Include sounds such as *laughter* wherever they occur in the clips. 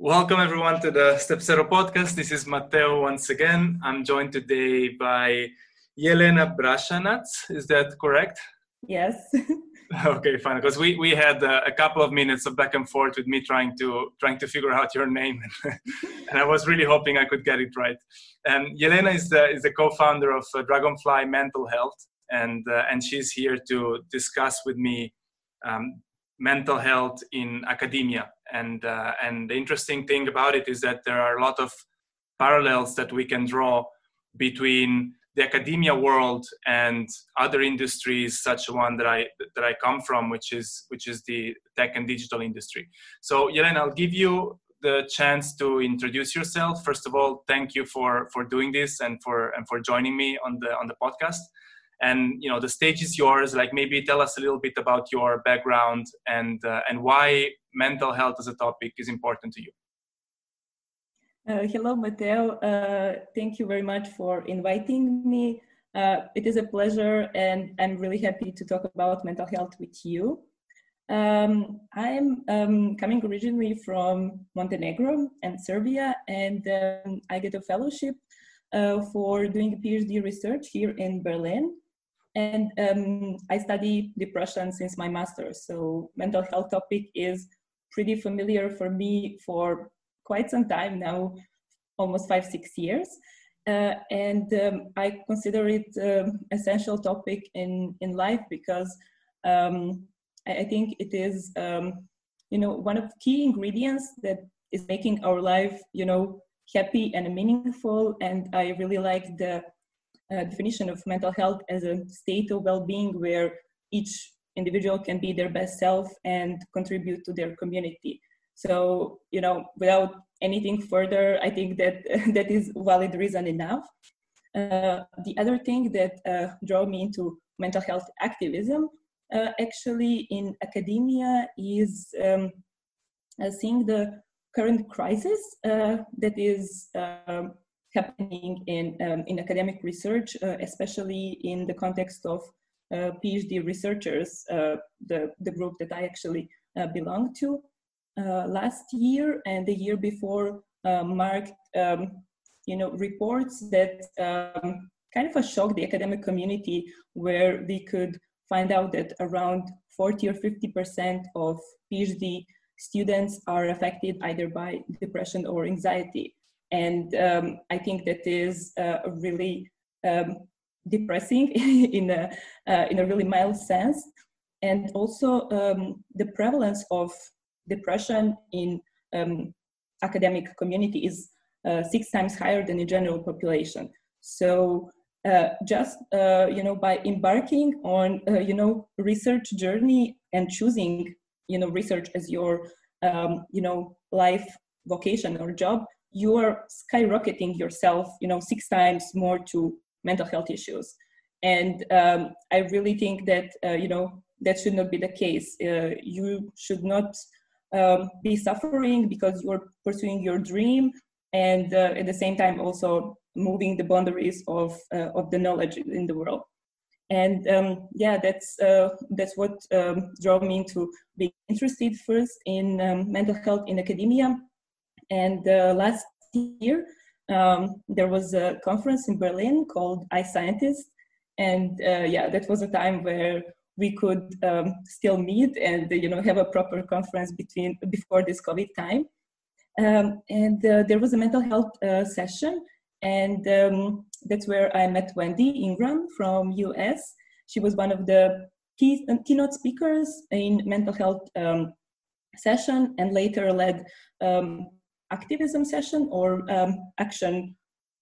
Welcome everyone to the Step Zero podcast. This is Matteo once again. I'm joined today by Yelena Brashanac. Is that correct? Yes. *laughs* okay, fine. Because we, we had uh, a couple of minutes of back and forth with me trying to trying to figure out your name, *laughs* and I was really hoping I could get it right. And Yelena is the is the co-founder of uh, Dragonfly Mental Health, and uh, and she's here to discuss with me um, mental health in academia. And, uh, and the interesting thing about it is that there are a lot of parallels that we can draw between the academia world and other industries, such one that I that I come from, which is which is the tech and digital industry. So, Yelena, I'll give you the chance to introduce yourself. First of all, thank you for for doing this and for and for joining me on the on the podcast and you know the stage is yours like maybe tell us a little bit about your background and uh, and why mental health as a topic is important to you uh, hello Matteo uh, thank you very much for inviting me uh, it is a pleasure and i'm really happy to talk about mental health with you um, i'm um, coming originally from montenegro and serbia and um, i get a fellowship uh, for doing PhD research here in Berlin. And um, I study depression since my master's. So mental health topic is pretty familiar for me for quite some time now, almost five, six years. Uh, and um, I consider it um, essential topic in, in life because um, I, I, think it is, um, you know, one of key ingredients that is making our life, you know, happy and meaningful. And I really like the uh, definition of mental health as a state of well-being where each individual can be their best self and contribute to their community. So you know without anything further i think that *laughs* that is valid reason enough. Uh, the other thing that uh, me into mental health activism uh, actually in academia is um, uh, seeing the current crisis uh, that is um, happening in, um, in academic research, uh, especially in the context of PhD researchers, uh, the, the group that I actually uh, belong to. Uh, last year and the year before uh, marked, um, you know, reports that um, kind of a shock the academic community where we could find out that around 40 or 50% of PhD students are affected either by depression or anxiety. And um, I think that is uh, really um, depressing *laughs* in, a, uh, in a really mild sense. And also um, the prevalence of depression in um, academic community is uh, six times higher than the general population. So uh, just uh, you know by embarking on uh, you know research journey and choosing you know research as your um, you know life vocation or job you are skyrocketing yourself you know six times more to mental health issues. And um, i really think that uh, you know that should not be the case. Uh, you should not um, be suffering because you're pursuing your dream and uh, at the same time also moving the boundaries of uh, of the knowledge in the world. And um, yeah that's uh, that's what um, drove me into being interested first in um, mental health in academia. And uh, last year, um, there was a conference in Berlin called iScientist. And uh, yeah, that was a time where we could um, still meet and you know have a proper conference between before this COVID time. Um, and uh, there was a mental health uh, session, and um, that's where I met Wendy Ingram from US. She was one of the key, keynote speakers in mental health um, session, and later led um, activism session or um, action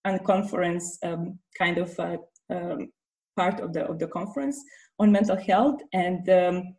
and conference um, kind of uh, um, part of the of the conference on mental health. And um,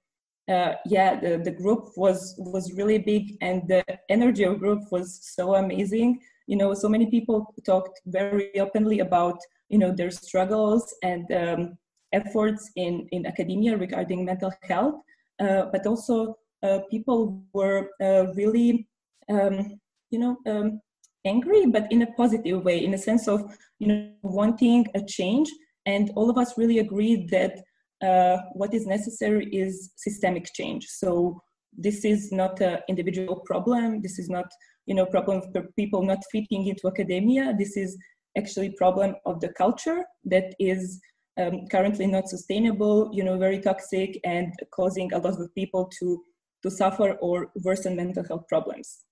uh, yeah the, the group was was really big and the energy of group was so amazing. You know so many people talked very openly about you know their struggles and um, efforts in in academia regarding mental health. Uh, but also uh, people were uh, really um, you know um, angry but in a positive way in a sense of you know wanting a change and all of us really agreed that uh, what is necessary is systemic change so this is not an individual problem. This is not you know problem for people not fitting into academia. This is actually problem of the culture that is um, currently not sustainable, you know, very toxic and causing a lot of people to to suffer or worsen mental health problems.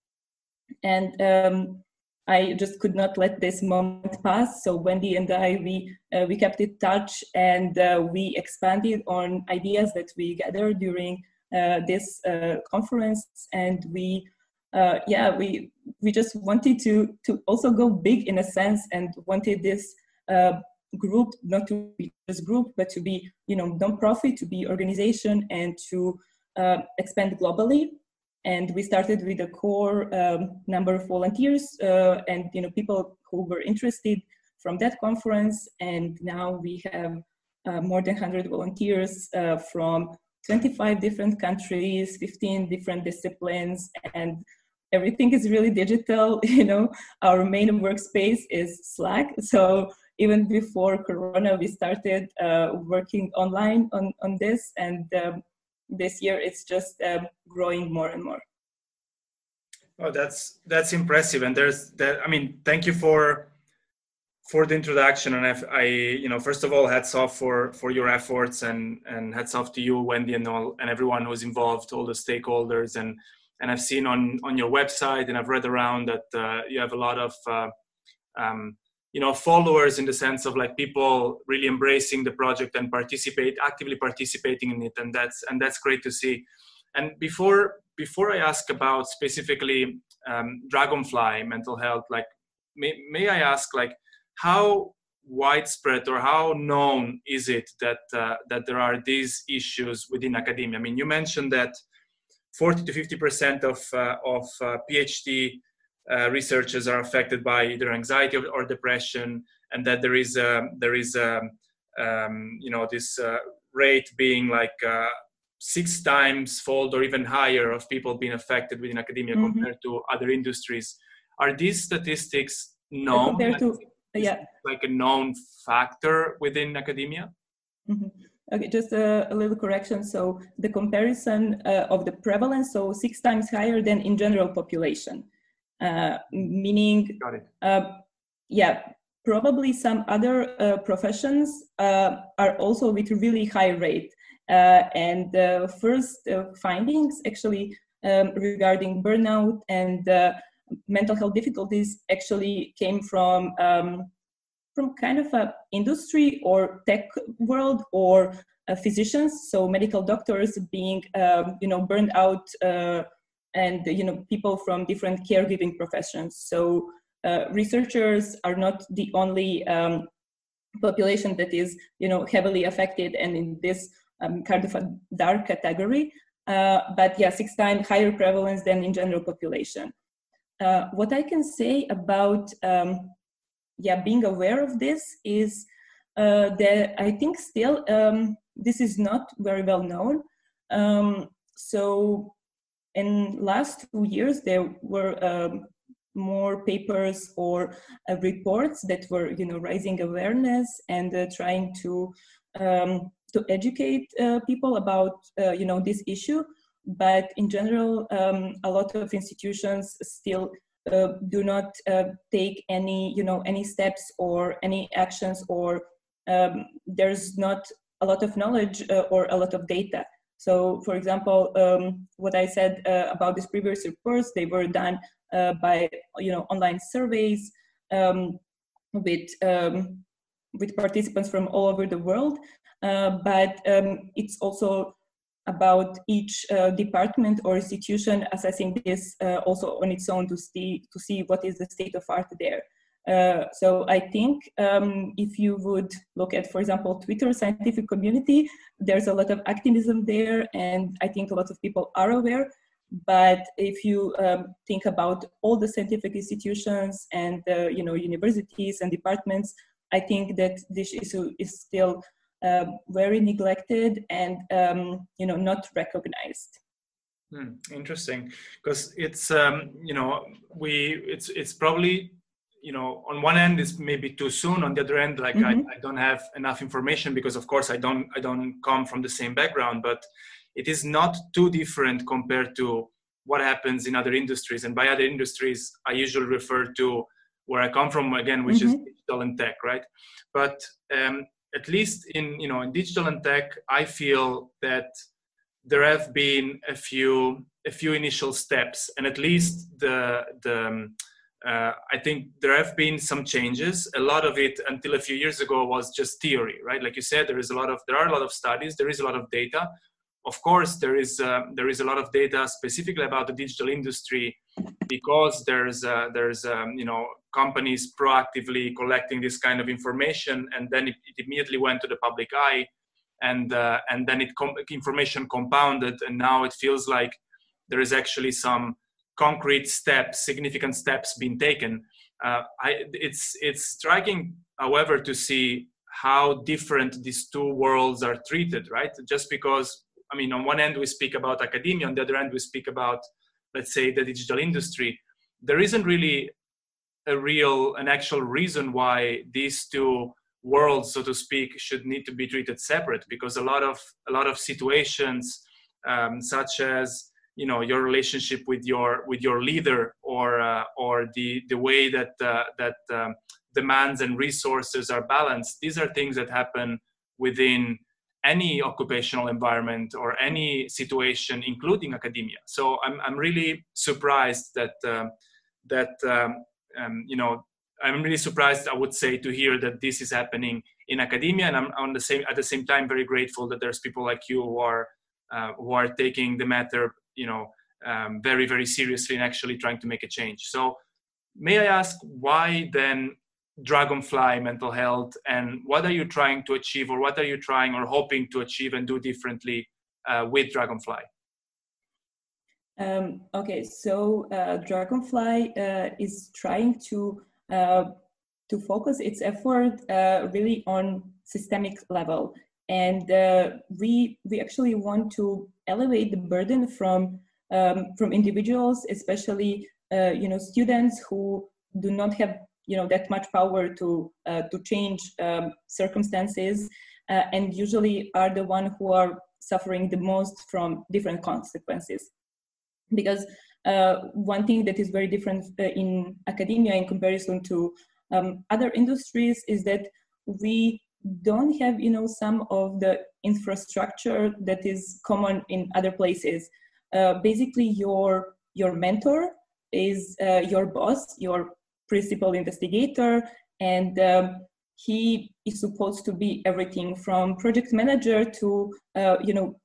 And um, I just could not let this moment pass. So Wendy and I, we uh, we kept in touch and uh, we expanded on ideas that we gathered during uh, this uh, conference, and we, uh, yeah, we we just wanted to to also go big in a sense, and wanted this uh, group not to be just group, but to be you know non-profit, to be organization, and to expand globally and we started with a core um, number of volunteers uh, and you know people who were interested from that conference. And now we have uh, more than 100 volunteers uh, from 25 different countries 15 different disciplines and everything is really digital. *laughs* You know our main workspace is slack. So even before corona we started uh, working online on, on this. And um, this year it's just um, growing more and more. Oh that's that's impressive. And there's that i mean thank you for for the introduction. And I, I, you know first of all hats off for for your efforts and and hats off to you wendy and all and everyone who's involved all the stakeholders. And and i've seen on on your website and i've read around that uh, you have a lot of uh, um, you know followers in the sense of like people really embracing the project and participate actively participating in it and that's and that's great to see. And before before i ask about specifically um, dragonfly mental health like may, may i ask like how widespread or how known is it that uh, that there are these issues within academia? I mean you mentioned that 40 to 50 percent of uh, of uh, phd uh, researchers are affected by either anxiety or, or, depression, and that there is a, there is a, um, you know this uh, rate being like uh, six times fold or even higher of people being affected within academia mm-hmm. compared to other industries. Are these statistics known? Compared to yeah, like a known factor within academia. Mm-hmm. Okay, just a, a, little correction. So the comparison uh, of the prevalence, so six times higher than in general population. Uh, meaning, uh, yeah, probably some other uh, professions are also with really high rate. and the first findings actually um, regarding burnout and mental health difficulties actually came from um, from kind of a industry or tech world or uh, physicians so medical doctors being um, you know burned out uh, and you know people from different caregiving professions. So uh, researchers are not the only um, population that is you know heavily affected and in this um, kind of a dark category. Uh, but yeah, six times higher prevalence than in general population. Uh, what I can say about um, yeah being aware of this is uh, that I think still um, this is not very well known. Um, so in last two years there were um, more papers or uh, reports that were you know raising awareness and uh, trying to um, to educate uh, people about uh, you know this issue. But in general um, a lot of institutions still uh, do not uh, take any you know any steps or any actions or um, there's not a lot of knowledge or a lot of data so, for example, um, what I said uh, about these previous reports, they were done uh, by you know online surveys um, with um, with participants from all over the world. Uh, but um, it's also about each uh, department or institution assessing this uh, also on its own to see to see what is the state of art there. Uh, so I think um, if you would look at, for example, Twitter scientific community, there's a lot of activism there, and I think a lot of people are aware. But if you um, think about all the scientific institutions and uh, you know universities and departments, I think that this issue is still uh, very neglected and um, you know not recognized. Hmm, interesting, because it's um, you know we it's it's probably you know on one end it's maybe too soon on the other end like mm-hmm. I, I, don't have enough information because of course i don't i don't come from the same background but it is not too different compared to what happens in other industries. And by other industries, I usually refer to where I come from again, which mm-hmm. is digital and tech, right? But um, at least in you know in digital and tech, I feel that there have been a few a few initial steps, and at least the the um, uh, I think there have been some changes. A lot of it until a few years ago was just theory, right? Like you said, there is a lot of there are a lot of studies, there is a lot of data. Of course, there is uh, there is a lot of data specifically about the digital industry because there's uh, there's um, you know companies proactively collecting this kind of information, and then it, it immediately went to the public eye, and uh, and then it com- information compounded, and now it feels like there is actually some concrete steps, significant steps being taken. Uh, I, it's it's striking, however, to see how different these two worlds are treated. Right, just because I mean, on one end we speak about academia, on the other end we speak about, let's say, the digital industry. There isn't really a real, an actual reason why these two worlds, so to speak, should need to be treated separate, because a lot of a lot of situations, um, such as you know your relationship with your with your leader or uh, or the the way that uh, that um, demands and resources are balanced. These are things that happen within any occupational environment or any situation including academia. So i'm i'm really surprised that uh, that um, um, you know i'm really surprised i would say to hear that this is happening in academia. And i'm on the same at the same time very grateful that there's people like you who are uh, who are taking the matter you know um, very very seriously and actually trying to make a change. So may i ask why then dragonfly mental health and what are you trying to achieve or what are you trying or hoping to achieve and do differently uh, with dragonfly? Um, okay so uh, dragonfly uh, is trying to uh, to focus its effort uh, really on systemic level and uh, we we actually want to elevate the burden from um, from individuals, especially uh, you know students who do not have you know that much power to uh, to change um, circumstances, uh, and usually are the one who are suffering the most from different consequences, because. Uh, one thing that is very different uh, in academia in comparison to um, other industries is that we don't have you know some of the infrastructure that is common in other places. Uh, basically your your mentor is uh, your boss your principal investigator and um, he is supposed to be everything from project manager to uh, you know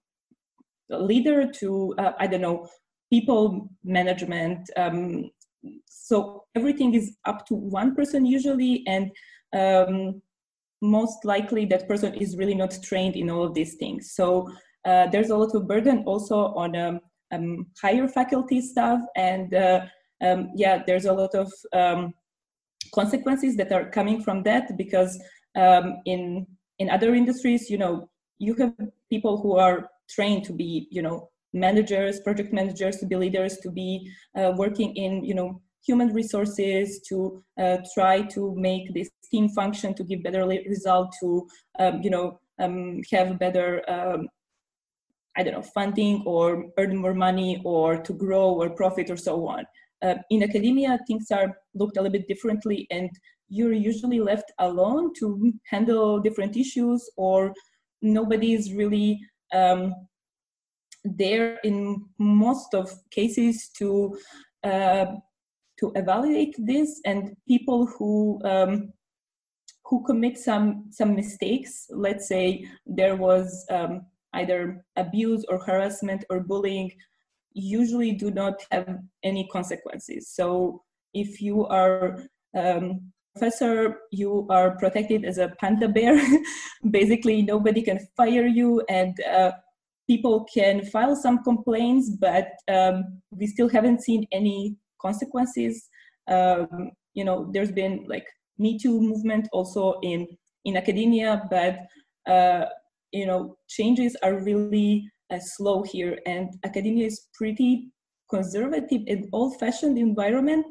leader to uh, i don't know people management. Um, so everything is up to one person usually and um, most likely that person is really not trained in all of these things. So uh, there's a lot of burden also on um, um, higher faculty staff, and uh, um, yeah, there's a lot of um, consequences that are coming from that because um, in in other industries, you know, you have people who are trained to be, you know, managers, project managers, to be leaders, to be uh, working in, you know, human resources to uh, try to make this team function to give better result to um, you know um, have better um, i don't know funding or earn more money or to grow or profit or so on. Uh, in academia things are looked a little bit differently and you're usually left alone to handle different issues or nobody is really um, there in most of cases to uh, to evaluate this and people who um, who commit some some mistakes. Let's say there was um, either abuse or harassment or bullying usually do not have any consequences. So if you are um, professor you are protected as a panda bear. *laughs* Basically nobody can fire you and uh, people can file some complaints but um, we still haven't seen any consequences. Um, you know, there's been like Me Too movement also in in academia, but uh, you know, changes are really uh, slow here, and academia is pretty conservative and old-fashioned environment.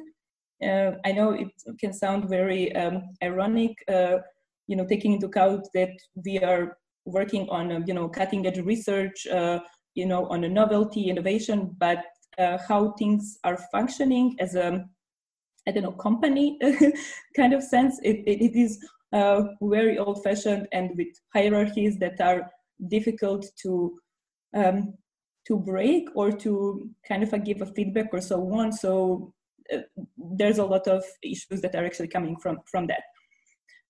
Uh, I know it can sound very um, ironic, uh, you know, taking into account that we are working on, uh, you know, cutting-edge research, uh, you know, on a novelty, innovation, but uh, how things are functioning as a, I don't know, company *laughs* kind of sense. It, it, it is uh, very old fashioned and with hierarchies that are difficult to um, to break or to kind of uh, give a feedback or so on. So uh, there's a lot of issues that are actually coming from from that.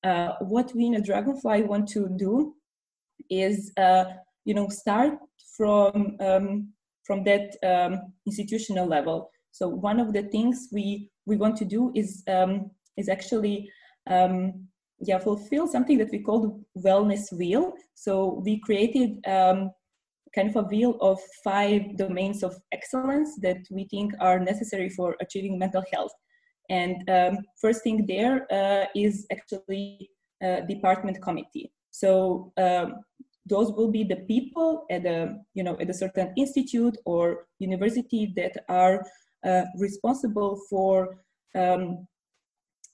Uh, what we in a Dragonfly want to do is, uh, you know, start from um, from that um, institutional level. So one of the things we we want to do is um, is actually um, yeah fulfill something that we call the wellness wheel. So we created um, kind of a wheel of five domains of excellence that we think are necessary for achieving mental health. And um, first thing there uh, is actually uh, department committee. So um, those will be the people at a you know at a certain institute or university that are uh, responsible for um,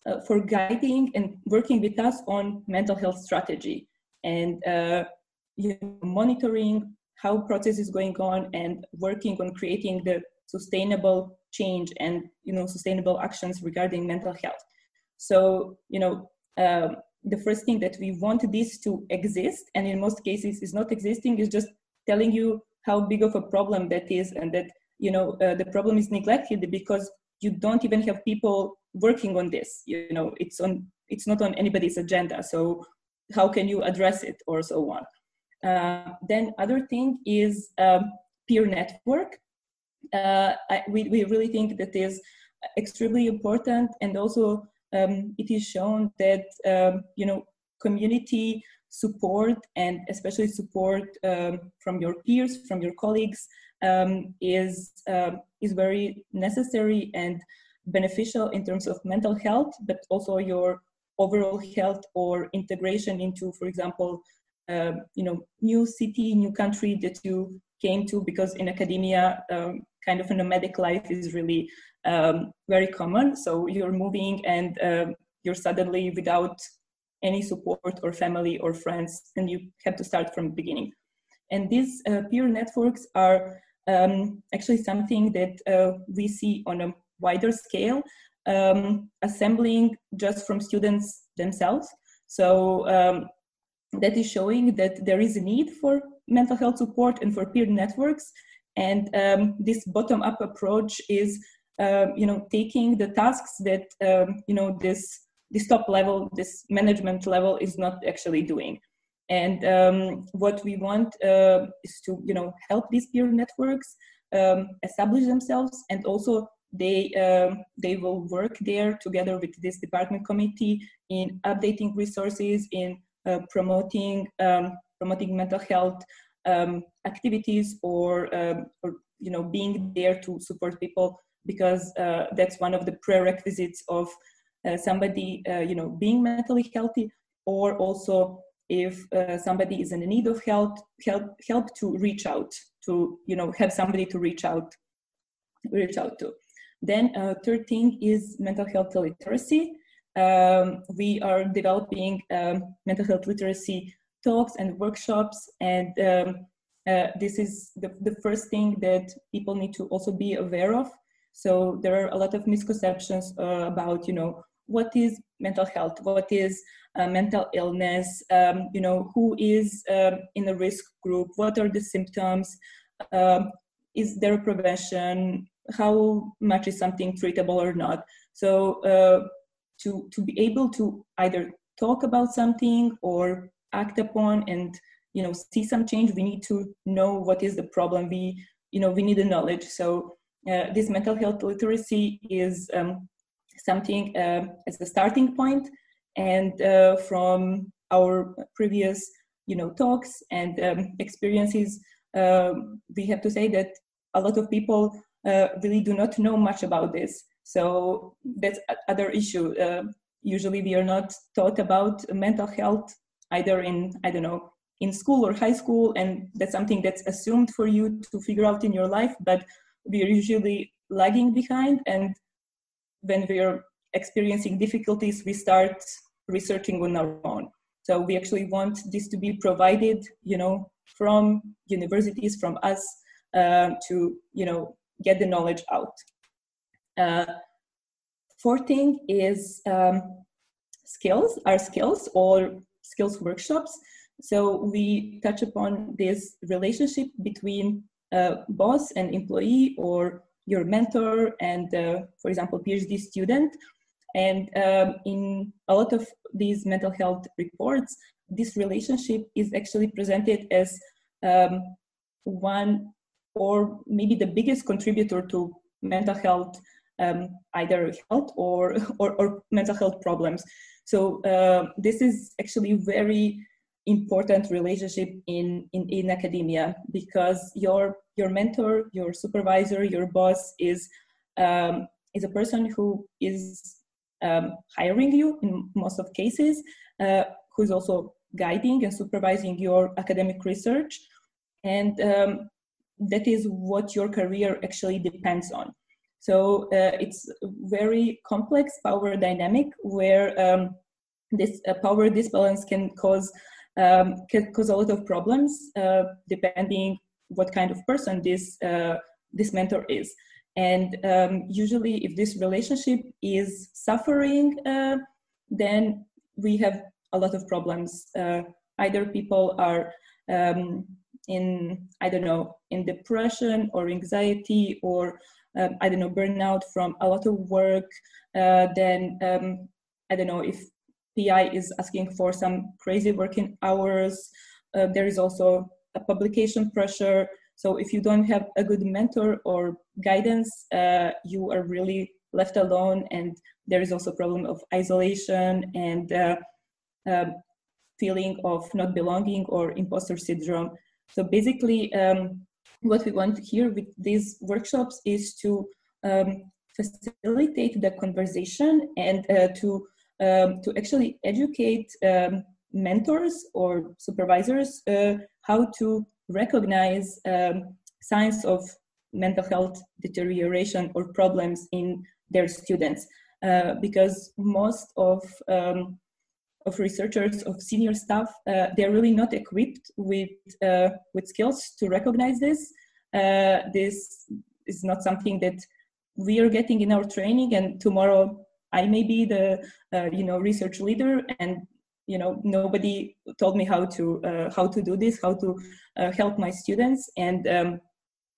uh, for guiding and working with us on mental health strategy and uh, you know, monitoring how process is going on and working on creating the sustainable change and you know sustainable actions regarding mental health. So you know um, the first thing that we want this to exist and in most cases is not existing is just telling you how big of a problem that is and that you know uh, the problem is neglected because you don't even have people working on this. You know it's on it's not on anybody's agenda so how can you address it or so on. Uh, then other thing is um, peer network. Uh, I, we, we really think that is extremely important and also um, it is shown that um, you know community support and especially support um, from your peers, from your colleagues, um, is um, is very necessary and beneficial in terms of mental health, but also your overall health or integration into, for example, uh, you know, new city, new country that you came to, because in academia, um, kind of a nomadic life is really um, very common. So you're moving and um, you're suddenly without any support or family or friends, and you have to start from the beginning. And these uh, peer networks are um, actually something that uh, we see on a wider scale, um, assembling just from students themselves. So um, that is showing that there is a need for mental health support and for peer networks. And this bottom-up approach is um, you know taking the tasks that um, you know this this top level this management level is not actually doing. And um, what we want uh, is to you know help these peer networks um, establish themselves and also they um, they will work there together with this department committee in updating resources in uh, promoting um, promoting mental health activities or or you know being there to support people because uh, that's one of the prerequisites of uh, somebody uh, you know being mentally healthy or also if uh, somebody is in need of help help help to reach out to you know have somebody to reach out reach out to. Then uh, third thing is mental health literacy. Um, we are developing um, mental health literacy talks and workshops and um, uh, this is the, the first thing that people need to also be aware of so there are a lot of misconceptions uh, about, you know, what is mental health, what is uh, mental illness, um, you know, who is um, in a risk group, what are the symptoms, um, is there a prevention, how much is something treatable or not. So uh, to, to be able to either talk about something or act upon and you know see some change we need to know what is the problem. We you know we need the knowledge. So uh, this mental health literacy is um, something uh, as a starting point and uh, from our previous you know talks and um, experiences um, we have to say that a lot of people uh, really do not know much about this. So that's other issue. Uh, usually we are not taught about mental health either in i don't know in school or high school and that's something that's assumed for you to figure out in your life but we are usually lagging behind and when we are experiencing difficulties we start researching on our own so we actually want this to be provided you know from universities from us um, to you know get the knowledge out. Uh, fourth thing is um, skills, our skills or skills workshops. So we touch upon this relationship between uh, boss and employee or your mentor and, uh, for example, PhD student. And um, in a lot of these mental health reports, this relationship is actually presented as um, one or maybe the biggest contributor to mental health, um, either health or, *laughs* or, or, mental health problems. So uh, this is actually very important relationship in, in, in academia because your, your mentor, your supervisor, your boss is, um, is a person who is um, hiring you in most of cases, uh, who's also guiding and supervising your academic research. And um, that is what your career actually depends on. So uh, it's very complex power dynamic where um, this uh, power disbalance can cause um, can cause a lot of problems uh, depending what kind of person this uh, this mentor is. And um, usually, if this relationship is suffering, uh, then we have a lot of problems. Uh, either people are um, in, I don't know, in depression or anxiety or, um, I don't know, burnout from a lot of work. Uh, then, um, I don't know, if PI is asking for some crazy working hours, uh, there is also a publication pressure. So if you don't have a good mentor or guidance, uh, you are really left alone. And there is also problem of isolation and uh, um, feeling of not belonging or imposter syndrome. So basically, um, what we want here with these workshops is to um, facilitate the conversation and uh, to um, to actually educate um, mentors or supervisors uh, how to recognize um, signs of mental health deterioration or problems in their students uh, because most of um, of researchers, of senior staff, uh, they're really not equipped with uh, with skills to recognize this. Uh, this is not something that we are getting in our training, and tomorrow I may be the uh, you know research leader, and you know nobody told me how to uh, how to do this, how to uh, help my students, and um,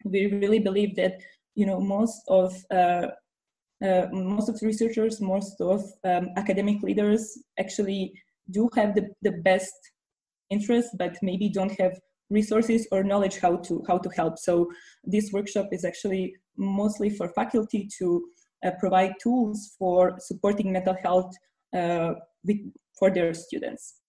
we really believe that you know most of uh, most of researchers, most of um, academic leaders actually do have the, the best interest, but maybe don't have resources or knowledge how to how to help. So this workshop is actually mostly for faculty to uh, provide tools for supporting mental health uh, with, for their students.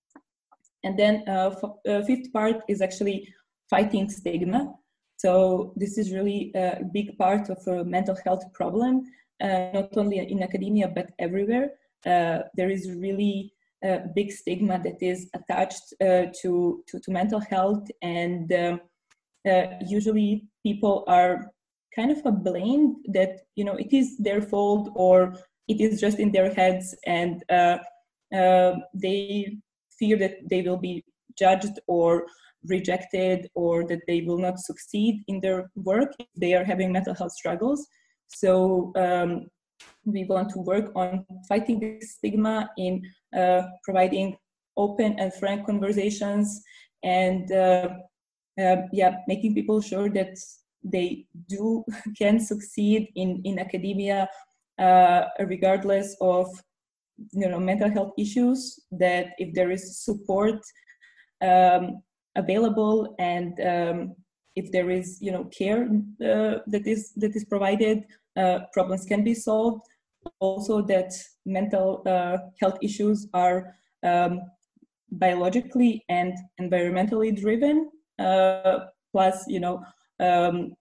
And then uh, uh fifth part is actually fighting stigma. So this is really a big part of a mental health problem uh, not only in academia but everywhere. Uh, there is really a big stigma that is attached uh, to, to, to mental health, and um, usually people are kind of a blame that you know it is their fault or it is just in their heads, and they fear that they will be judged or rejected or that they will not succeed in their work if they are having mental health struggles. So um, we want to work on fighting this stigma in uh, providing open and frank conversations and uh, uh, yeah, making people sure that they do *laughs* can succeed in in academia uh, regardless of you know mental health issues. That if there is support um, available and um, if there is you know care uh, that is that is provided uh, problems can be solved also that mental uh, health issues are um, biologically and environmentally driven uh, plus you know um,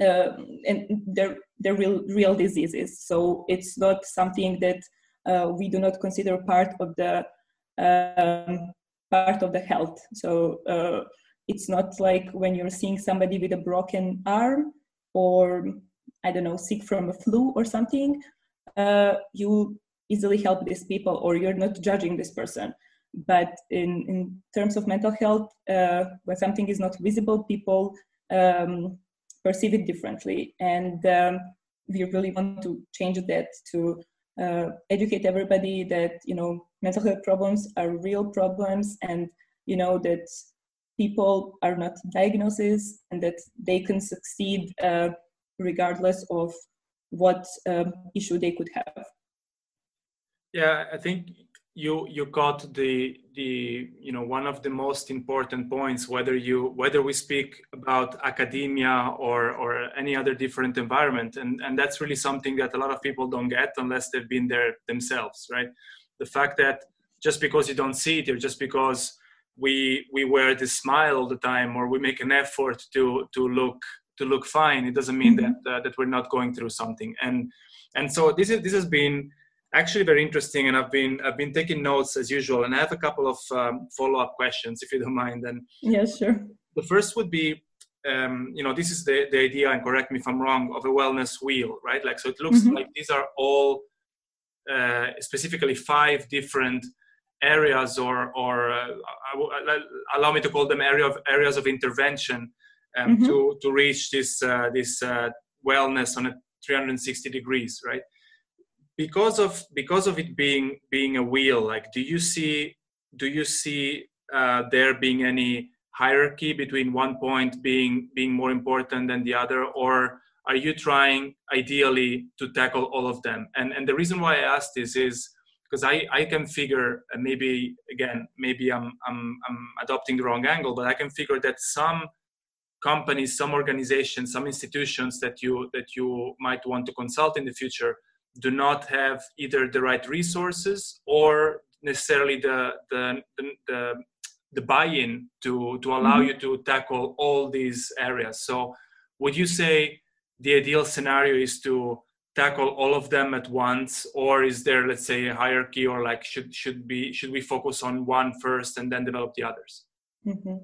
uh, and they're, they're real real diseases. So it's not something that uh, we do not consider part of the um, part of the health. So it's not like when you're seeing somebody with a broken arm or i don't know sick from a flu or something uh, you easily help these people or you're not judging this person. But in, in terms of mental health uh, when something is not visible people um, perceive it differently. And um, we really want to change that to uh, educate everybody that you know mental health problems are real problems and you know that people are not diagnoses and that they can succeed uh, regardless of what um, issue they could have yeah i think you you got the the you know one of the most important points whether you whether we speak about academia or or any other different environment. And and that's really something that a lot of people don't get unless they've been there themselves right? The fact that just because you don't see it or just because we we wear this smile all the time or we make an effort to to look to look fine it doesn't mean mm-hmm. that uh, that we're not going through something. And and so this is this has been actually very interesting and i've been i've been taking notes as usual and i have a couple of um, follow-up questions if you don't mind and yeah sure the first would be um, you know this is the, the idea and correct me if i'm wrong of a wellness wheel right like so it looks mm-hmm. like these are all uh, specifically five different areas or or uh, allow me to call them area of areas of intervention um, mm-hmm. to to reach this uh, this uh, wellness on a 360 degrees right because of because of it being being a wheel like do you see do you see uh, there being any hierarchy between one point being being more important than the other or are you trying ideally to tackle all of them? And and the reason why i ask this is because I, I can figure uh, maybe again maybe I'm, I'm i'm adopting the wrong angle but i can figure that some companies some organizations some institutions that you that you might want to consult in the future do not have either the right resources or necessarily the the the, the, the buy-in to to allow mm-hmm. you to tackle all these areas. So would you say the ideal scenario is to tackle all of them at once? Or is there let's say a hierarchy or like should should be should we focus on one first and then develop the others? Mm-hmm.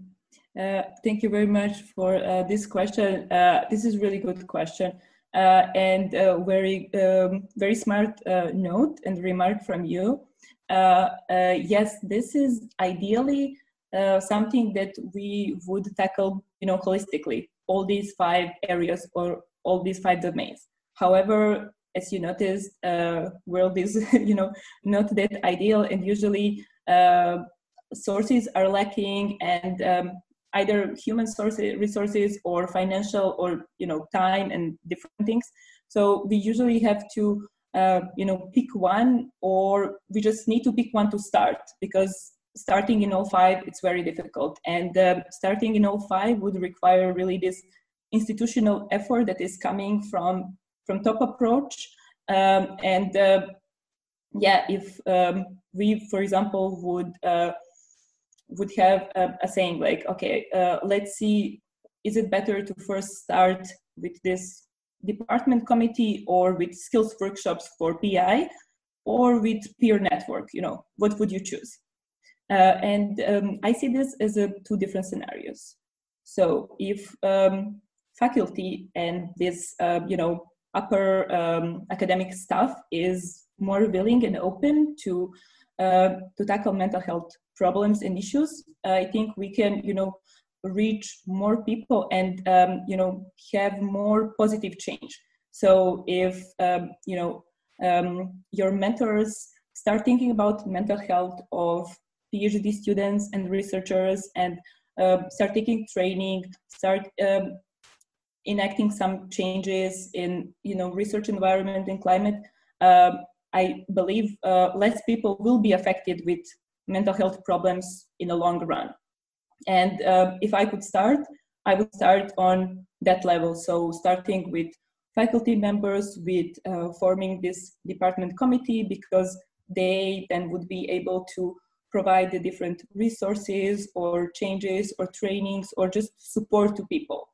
uh, thank you very much for uh, this question. Uh, this is really good question and a very um, very smart uh, note and remark from you. Uh, yes, this is ideally something that we would tackle, you know, holistically, all these five areas or all these five domains. However, as you noticed, uh, world is *laughs* you know not that ideal, and usually uh, sources are lacking, and um, either human sources resources or financial or you know time and different things. So we usually have to uh, you know pick one or we just need to pick one to start because starting in 05 it's very difficult. And uh, starting in 05 would require really this institutional effort that is coming from from top approach. Um, and uh, yeah if um, we for example would uh, would have a, a saying like, okay, uh, let's see, is it better to first start with this department committee or with skills workshops for PI or with peer network? You know, what would you choose? Uh, and um, I see this as a, two different scenarios. So if um, faculty and this, uh, you know, upper um, academic staff is more willing and open to uh, to tackle mental health problems and issues, I think we can, you know, reach more people and, um, you know, have more positive change. So if, um, you know, um, your mentors start thinking about mental health of PhD students and researchers and uh, start taking training, start um, enacting some changes in, you know, research environment and climate, uh, I believe uh, less people will be affected with mental health problems in the long run. And uh, if I could start, I would start on that level. So starting with faculty members, with uh, forming this department committee, because they then would be able to provide the different resources or changes or trainings or just support to people.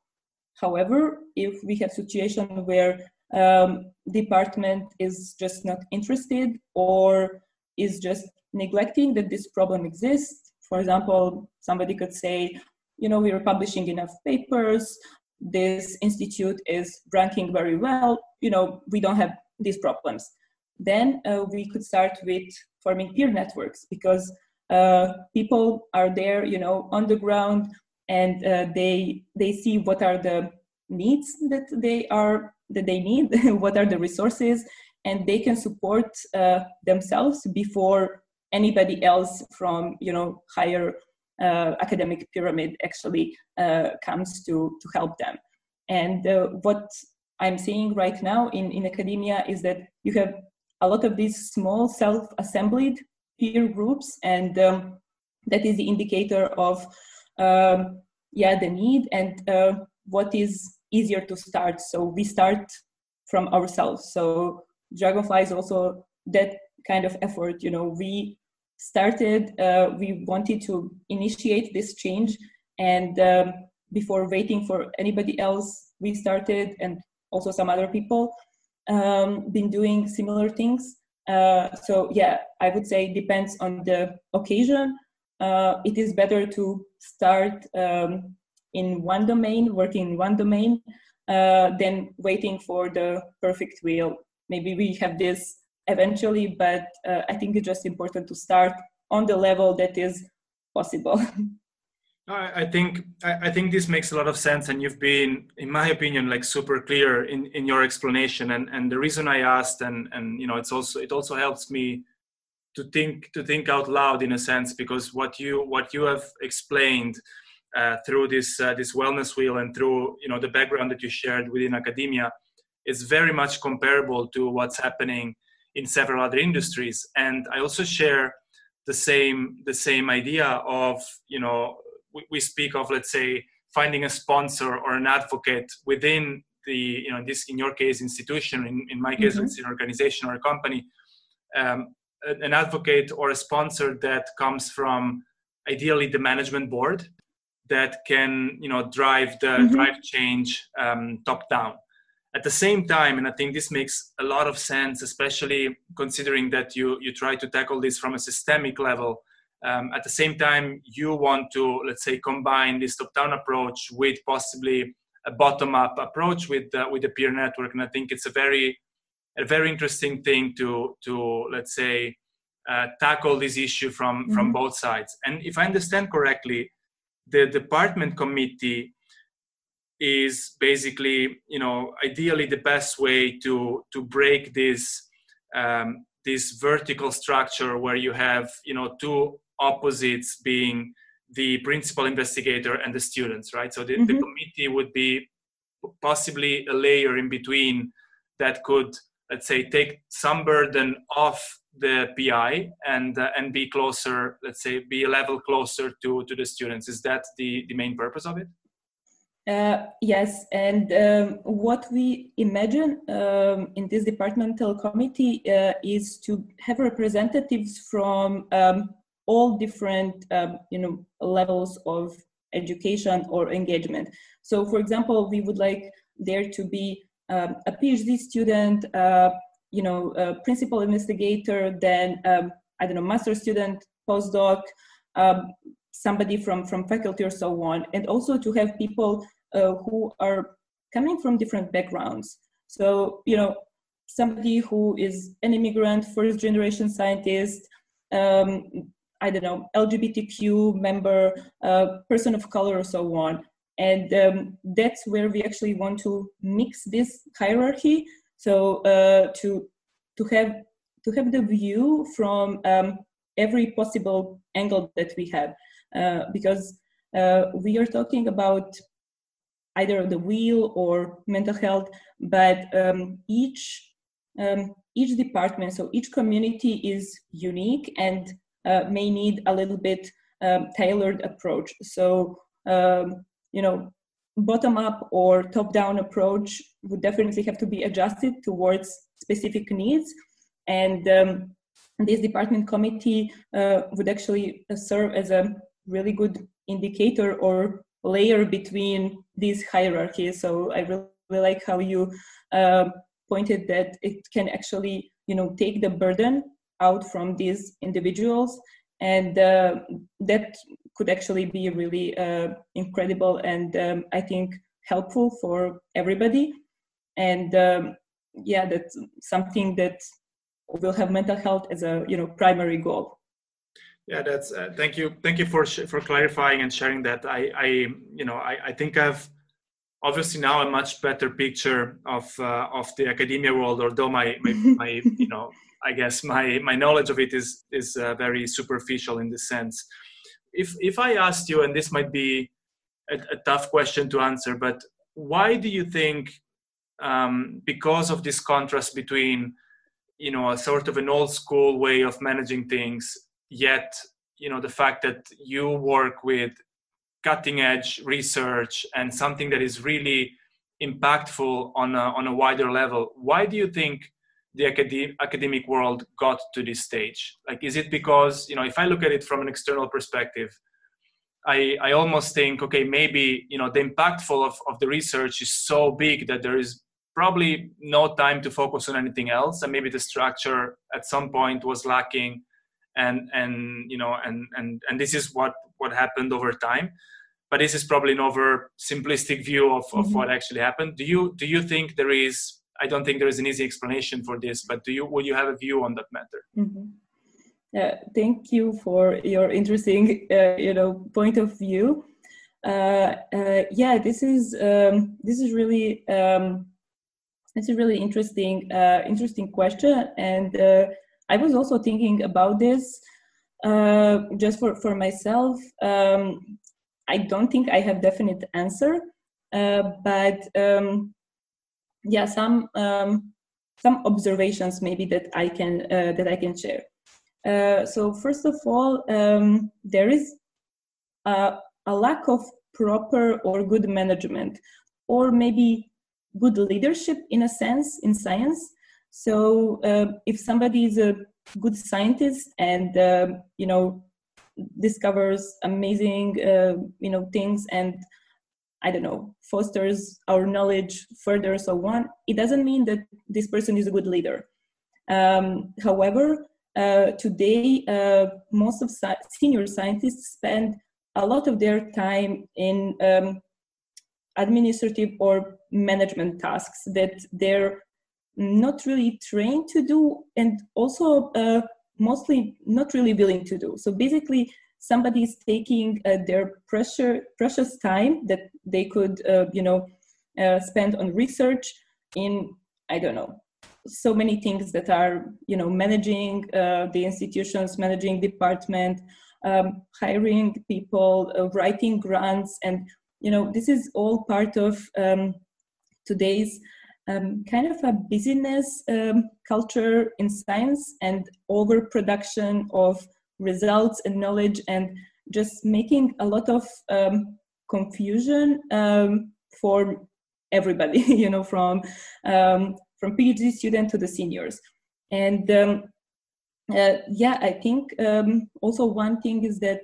However, if we have situation where um, department is just not interested or is just neglecting that this problem exists. For example, somebody could say, you know, we are publishing enough papers, this institute is ranking very well, you know, we don't have these problems. Then uh, we could start with forming peer networks because uh, people are there, you know, on the ground and uh, they they see what are the needs that they are that they need *laughs* what are the resources and they can support uh, themselves before anybody else from you know higher uh, academic pyramid actually uh, comes to to help them. And uh, what i'm seeing right now in in academia is that you have a lot of these small self-assembled peer groups and um, that is the indicator of um, yeah the need and uh, what is easier to start. So we start from ourselves. So dragonfly is also that kind of effort you know we started uh, we wanted to initiate this change and um, before waiting for anybody else we started and also some other people um, been doing similar things. Uh, so yeah i would say it depends on the occasion. Uh, it is better to start um, in one domain working in one domain uh, than waiting for the perfect wheel maybe we have this eventually but uh, i think it's just important to start on the level that is possible *laughs* I think I think this makes a lot of sense, and you've been, in my opinion, like super clear in, in your explanation. And and the reason I asked, and and you know, it's also it also helps me to think to think out loud in a sense because what you what you have explained uh, through this uh, this wellness wheel and through you know the background that you shared within academia is very much comparable to what's happening in several other industries and i also share the same the same idea of you know we, we speak of let's say finding a sponsor or an advocate within the you know this in your case institution in, in my case mm-hmm. it's an organization or a company um, an advocate or a sponsor that comes from ideally the management board that can you know drive the mm-hmm. drive change um, top down at the same time and i think this makes a lot of sense especially considering that you you try to tackle this from a systemic level um, at the same time you want to let's say combine this top down approach with possibly a bottom up approach with uh, with the peer network and i think it's a very a very interesting thing to to let's say uh, tackle this issue from mm-hmm. from both sides and if i understand correctly the department committee is basically you know ideally the best way to to break this um, this vertical structure where you have you know two opposites being the principal investigator and the students right? So the, mm-hmm. the committee would be possibly a layer in between that could let's say take some burden off the pi and uh, and be closer let's say be a level closer to to the students. Is that the the main purpose of it uh, yes, and um, what we imagine um, in this departmental committee uh, is to have representatives from um, all different, um, you know, levels of education or engagement. So, for example, we would like there to be um, a PhD student, uh, you know, a principal investigator, then um, I don't know, master student, postdoc, somebody from from faculty or so on, and also to have people uh, who are coming from different backgrounds. So, you know, somebody who is an immigrant, first generation scientist, um, I don't know, LGBTQ member, uh, person of color, or so on. And um, that's where we actually want to mix this hierarchy. So uh, to to have to have the view from um, every possible angle that we have, uh, because uh, we are talking about either the wheel or mental health, but um, each um, each department, so each community is unique and uh, may need a little bit um, tailored approach. So um, you know, bottom up or top down approach would definitely have to be adjusted towards specific needs, and um, this department committee uh, would actually serve as a really good indicator or layer between these hierarchies. So I really like how you uh, pointed that it can actually, you know, take the burden out from these individuals, and uh, that could actually be really uh, incredible and um, I think helpful for everybody. And um, yeah, that's something that will have mental health as a you know primary goal. Yeah, that's uh, thank you. Thank you for for clarifying and sharing that. I, I you know, I, I think I've obviously now a much better picture of uh, of the academia world. Although my my, *laughs* my you know I guess my my knowledge of it is is uh, very superficial in this sense. If if I asked you, and this might be a, a tough question to answer, but why do you think, um, because of this contrast between you know a sort of an old school way of managing things, yet you know the fact that you work with cutting edge research and something that is really impactful on a, on a wider level why do you think the academic academic world got to this stage? Like is it because you know if i look at it from an external perspective i i almost think okay maybe you know the impactful of, of the research is so big that there is probably no time to focus on anything else and maybe the structure at some point was lacking and and you know and and and this is what what happened over time. But this is probably an over simplistic view of, of mm-hmm. what actually happened. Do you do you think there is i don't think there is an easy explanation for this but do you would you have a view on that matter? Mm-hmm. uh, thank you for your interesting uh, you know point of view. Uh, uh yeah this is um, this is really um, it's a really interesting uh, interesting question. And uh, i was also thinking about this just for for myself um, I don't think I have definite answer, uh, but um, yeah, some um, some observations maybe that I can uh, that I can share. Uh, so first of all, um, there is a, a lack of proper or good management, or maybe good leadership in a sense in science. So uh, if somebody is a good scientist and uh, you know discovers amazing uh, you know things and i don't know fosters our knowledge further so on it doesn't mean that this person is a good leader. Um, however uh, today uh, most of sci- senior scientists spend a lot of their time in um, administrative or management tasks that they're not really trained to do and also uh, mostly not really willing to do. So basically, somebody is taking uh, their pressure, precious time that they could, uh, you know, uh, spend on research in, I don't know, so many things that are, you know, managing uh, the institutions, managing department, um, hiring people, uh, writing grants, and you know, this is all part of um, today's um, kind of a busyness um, culture in science and overproduction of results and knowledge and just making a lot of um, confusion um, for everybody *laughs* you know from um, from phd student to the seniors. And um, uh, yeah i think also one thing is that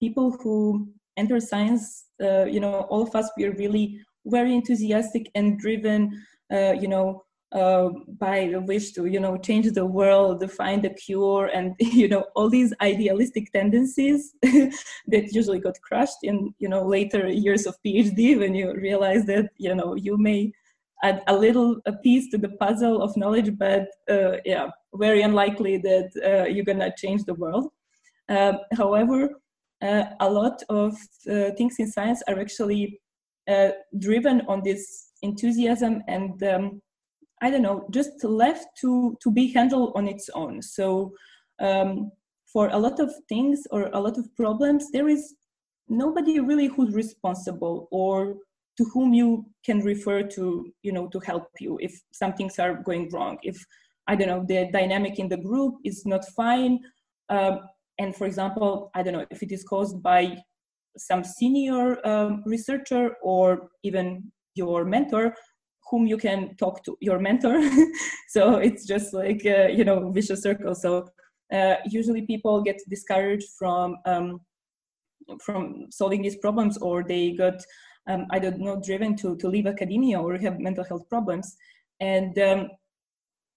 people who enter science uh, you know all of us we are really very enthusiastic and driven, uh, you know, uh, by the wish to, you know, change the world, to find a cure, and *laughs* you know, all these idealistic tendencies *laughs* that usually got crushed in, you know, later years of PhD when you realize that, you know, you may add a little a piece to the puzzle of knowledge, but uh, yeah, very unlikely that uh, you're gonna change the world. Um, however, uh, a lot of uh, things in science are actually uh, driven on this enthusiasm and um, I don't know, just left to to be handled on its own. So um, for a lot of things or a lot of problems, there is nobody really who's responsible or to whom you can refer to, you know, to help you if some things are going wrong. If I don't know, the dynamic in the group is not fine. Um, and for example, I don't know if it is caused by some senior um, researcher or even your mentor whom you can talk to your mentor. *laughs* So it's just like uh, you know vicious circle. So uh, usually people get discouraged from um, from solving these problems or they got um, i don't know driven to to leave academia or have mental health problems. And um,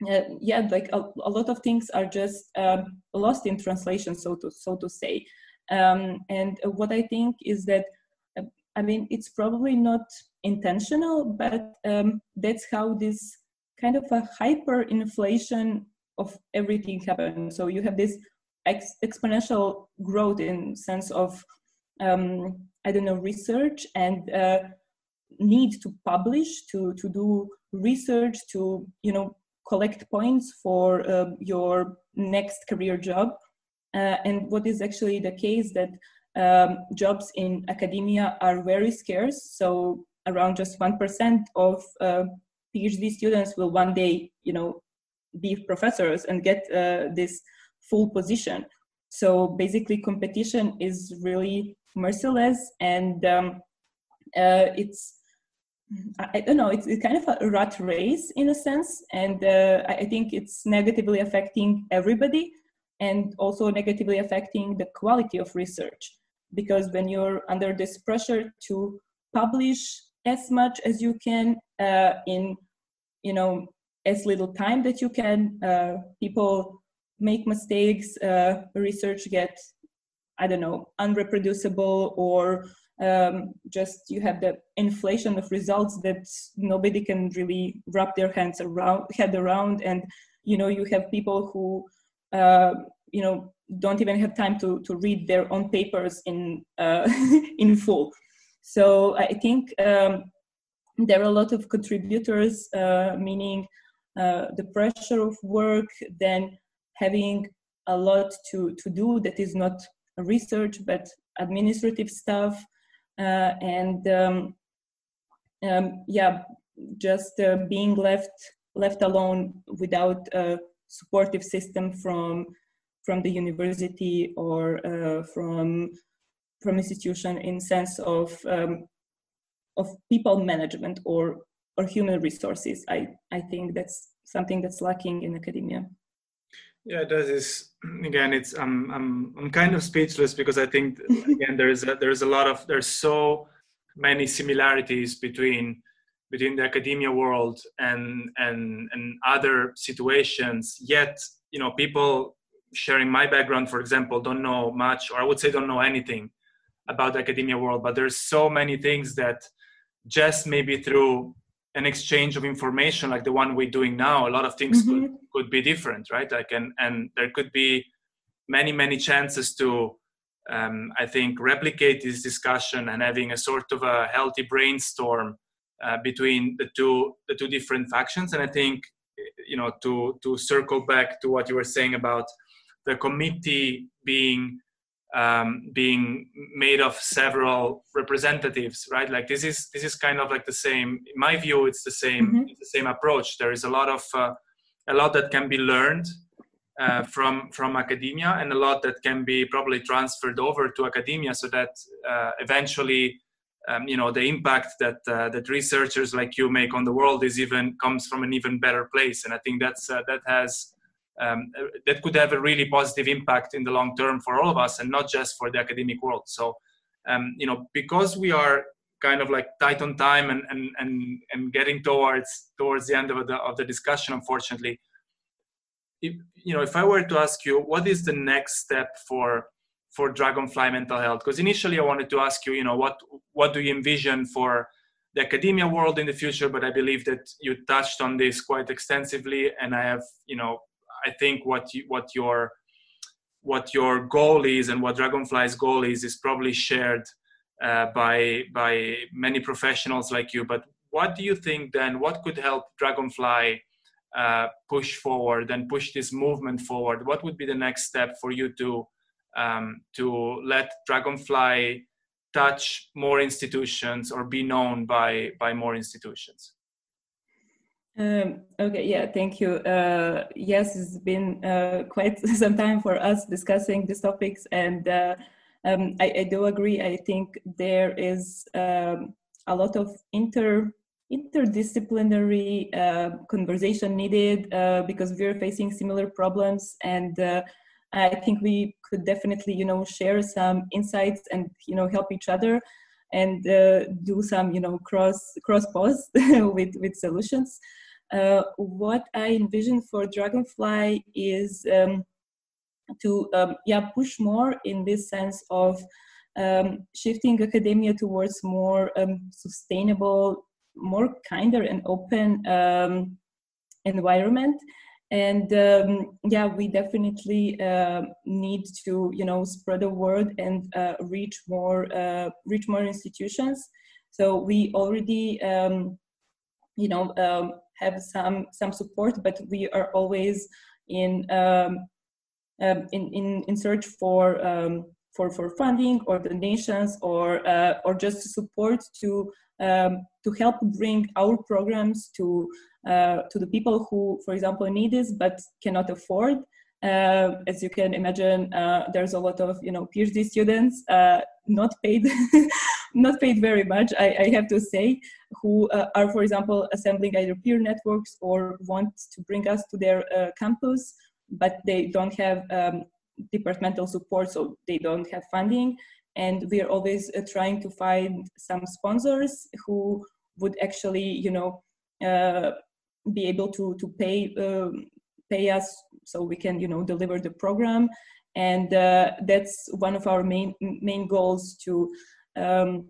uh, yeah like a, a, lot of things are just um, lost in translation so to so to say um, and what I think is that, uh, I mean, it's probably not intentional, but um, that's how this kind of a hyperinflation of everything happens. So you have this ex- exponential growth in sense of, um, I don't know, research and uh, need to publish to to do research to you know collect points for uh, your next career job uh, and what is actually the case that um, jobs in academia are very scarce. So around just 1% of uh, phd students will one day you know be professors and get uh, this full position. So basically competition is really merciless and um, uh, it's I don't know, it's, it's, kind of a rat race in a sense, and uh, I think it's negatively affecting everybody and also negatively affecting the quality of research. Because when you're under this pressure to publish as much as you can uh, in, you know, as little time that you can, uh, people make mistakes, uh, research get, I don't know, unreproducible or um, just you have the inflation of results that nobody can really wrap their hands around head around and you know you have people who uh, you know don't even have time to to read their own papers in uh, *laughs* in full. So i think um, there are a lot of contributors uh, meaning uh, the pressure of work then having a lot to to do that is not research but administrative stuff uh, and um, um, yeah, just uh, being left left alone without a supportive system from from the university or uh, from from institution in sense of um, of people management or or human resources. I I think that's something that's lacking in academia. Yeah, that *clears throat* is again. It's I'm I'm I'm kind of speechless because I think again there is a, there is a lot of there's so many similarities between between the academia world and and and other situations. Yet you know people sharing my background, for example, don't know much, or I would say don't know anything about the academia world. But there's so many things that just maybe through an exchange of information like the one we're doing now a lot of things mm-hmm. could, could be different right like and and there could be many many chances to um, i think replicate this discussion and having a sort of a healthy brainstorm uh, between the two the two different factions and i think you know to to circle back to what you were saying about the committee being um, being made of several representatives right? Like this is this is kind of like the same in my view it's the same mm-hmm. it's the same approach. There is a lot of uh, a lot that can be learned uh, from from academia and a lot that can be probably transferred over to academia so that uh, eventually um, you know the impact that uh, that researchers like you make on the world is even comes from an even better place. And i think that's uh, that has um, that could have a really positive impact in the long term for all of us and not just for the academic world. So um, you know because we are kind of like tight on time and and and, and getting towards towards the end of the of the discussion unfortunately if, you know if i were to ask you what is the next step for for dragonfly mental health? Because initially i wanted to ask you you know what what do you envision for the academia world in the future? But i believe that you touched on this quite extensively and i have you know I think what you, what your what your goal is and what Dragonfly's goal is is probably shared uh, by by many professionals like you. But what do you think then? What could help Dragonfly uh, push forward and push this movement forward? What would be the next step for you to um, to let Dragonfly touch more institutions or be known by by more institutions? Um, okay, yeah, thank you. Uh, yes, it's been uh, *laughs* quite some time for us discussing these topics, and uh, um, I, I, do agree. I think there is um, a lot of inter interdisciplinary uh, conversation needed uh, because we're facing similar problems, and uh, I think we could definitely, you know, share some insights and you know help each other and do some, you know, cross cross pause *laughs* with with solutions. Uh, what I envision for Dragonfly is um, to um, yeah push more in this sense of um, shifting academia towards more um, sustainable, more kinder and open um, environment. And um, yeah, we definitely uh, need to you know spread the word and uh, reach more uh, reach more institutions So we already, you know, have some some support, but we are always in um, um, in, in in search for um, for for funding or donations or uh, or just support to um, to help bring our programs to uh, to the people who, for example, need this but cannot afford. Uh, as you can imagine, uh, there's a lot of you know PhD students uh, not paid, *laughs* not paid very much. I, I have to say, who uh, are, for example, assembling either peer networks or want to bring us to their uh, campus, but they don't have um, departmental support, so they don't have funding. And we are always trying to find some sponsors who would actually, you know, be able to to pay um, pay us so we can you know deliver the program and uh, that's one of our main main goals to um,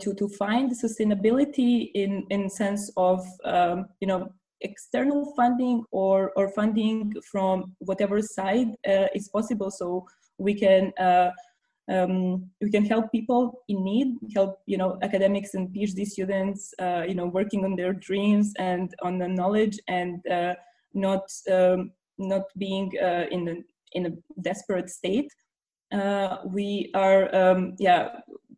to to find sustainability in in sense of um, you know external funding or or funding from whatever side uh, is possible so we can uh, um, we can help people in need help you know academics and phd students uh, you know working on their dreams and on the knowledge and uh, not um, not being uh, in a in a desperate state. Uh, we are um, yeah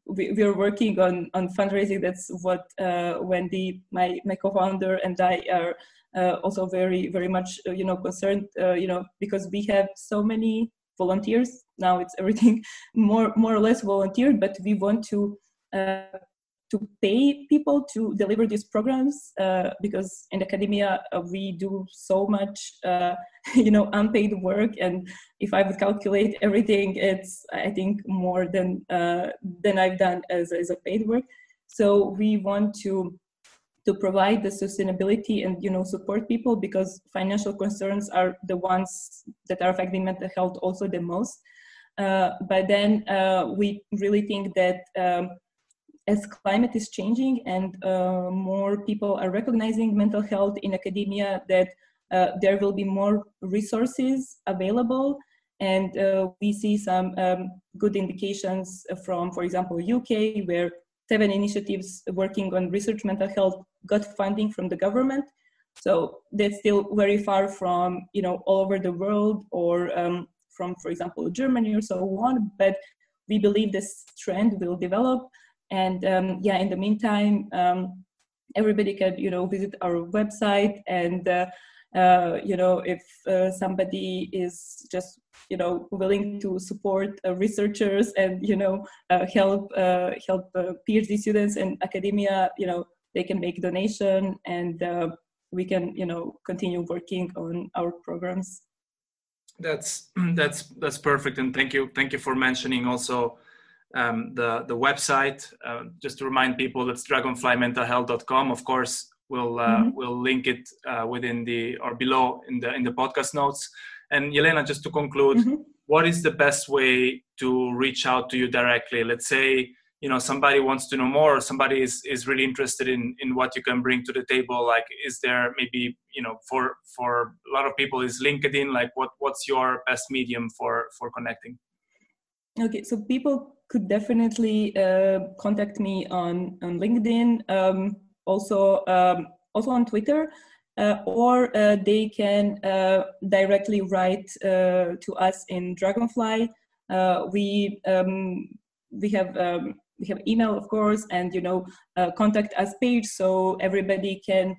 we, we are working on on fundraising. That's what uh, Wendy, my my co-founder, and I are uh, also very very much uh, you know concerned uh, you know because we have so many volunteers now. It's everything *laughs* more more or less volunteered, but we want to to pay people to deliver these programs uh, because in academia uh, we do so much uh, *laughs* you know unpaid work. And if i would calculate everything it's i think more than uh, than i've done as, as a paid work. So we want to to provide the sustainability and you know support people because financial concerns are the ones that are affecting mental health also the most. Uh, but then uh, we really think that um, as climate is changing and uh, more people are recognizing mental health in academia, that uh, there will be more resources available. And uh, we see some um, good indications from, for example, UK, where seven initiatives working on research mental health got funding from the government. So that's still very far from, you know, all over the world or um, from, for example, Germany or so on. But we believe this trend will develop and um, yeah, in the meantime, um, everybody can you know visit our website and uh, uh, you know if uh, somebody is just you know willing to support uh, researchers and you know uh, help uh, help PhD students and academia, you know they can make donation and we can you know continue working on our programs. That's *clears throat* that's that's perfect, and thank you thank you for mentioning also um, the the website. Uh, just to remind people, it's dragonflymentalhealth.com. Of course, we'll uh, mm-hmm. we'll link it uh, within the or below in the in the podcast notes. And Yelena, just to conclude, mm-hmm. what is the best way to reach out to you directly? Let's say you know somebody wants to know more or somebody is, is really interested in, in what you can bring to the table like is there maybe you know for for a lot of people is linkedin like what what's your best medium for for connecting okay so people could definitely uh, contact me on on LinkedIn, um, also um, also on Twitter, uh, or uh, they can uh, directly write uh, to us in Dragonfly. Uh, we um, we have um, we have email of course, and you know contact us page so everybody can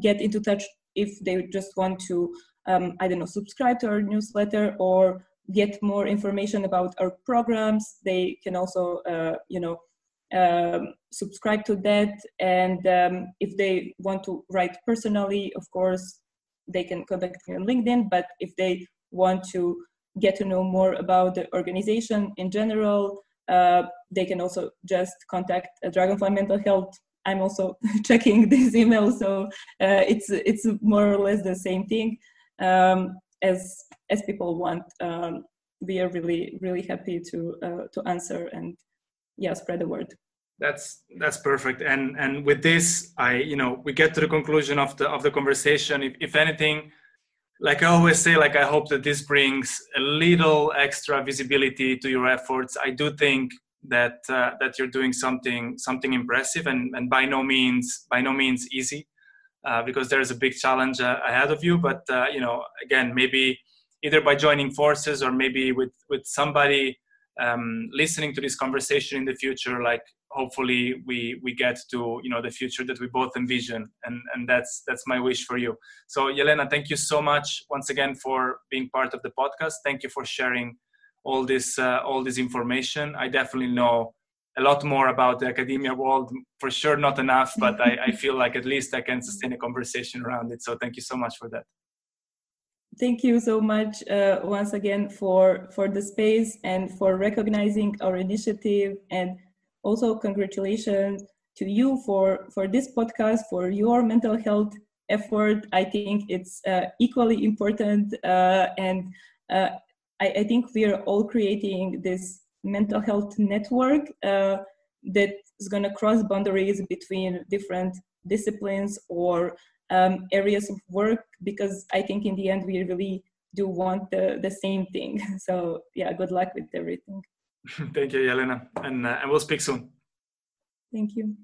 get into touch if they just want to um, I don't know subscribe to our newsletter or get more information about our programs. They can also, uh, you know, um, subscribe to that. And um, if they want to write personally, of course, they can contact me on LinkedIn. But if they want to get to know more about the organization in general, uh, they can also just contact uh, Dragonfly Mental Health. I'm also *laughs* checking this email, so uh, it's it's more or less the same thing. Um, as as people want. Um, we are really really happy to uh, to answer and yeah spread the word. That's that's perfect. And and with this, I you know we get to the conclusion of the of the conversation. If if anything, like I always say, like I hope that this brings a little extra visibility to your efforts. I do think that uh, that you're doing something something impressive and, and by no means by no means easy uh, because there's a big challenge uh, ahead of you. But uh, you know again maybe either by joining forces or maybe with with somebody um, listening to this conversation in the future like hopefully we we get to you know the future that we both envision. And and that's that's my wish for you. So yelena thank you so much once again for being part of the podcast. Thank you for sharing all this uh, all this information. I definitely know a lot more about the academia world for sure not enough *laughs* but I, I feel like at least i can sustain a conversation around it. So thank you so much for that. Thank you so much uh, once again for for the space and for recognizing our initiative. And also congratulations to you for for this podcast for your mental health effort. I think it's uh, equally important uh, and uh, I, I, think we are all creating this mental health network uh, that is going to cross boundaries between different disciplines or um, areas of work because i think in the end we really do want the, the same thing *laughs* so yeah good luck with everything *laughs* Thank you, Yelena, and, uh, and we'll speak soon. Thank you.